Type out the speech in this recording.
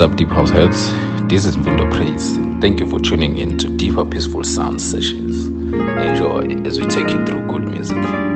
What's up, Deep House Heads? This is Vindo Praise. Thank you for tuning in to Deeper Peaceful Sound Sessions. Enjoy as we take you through good music.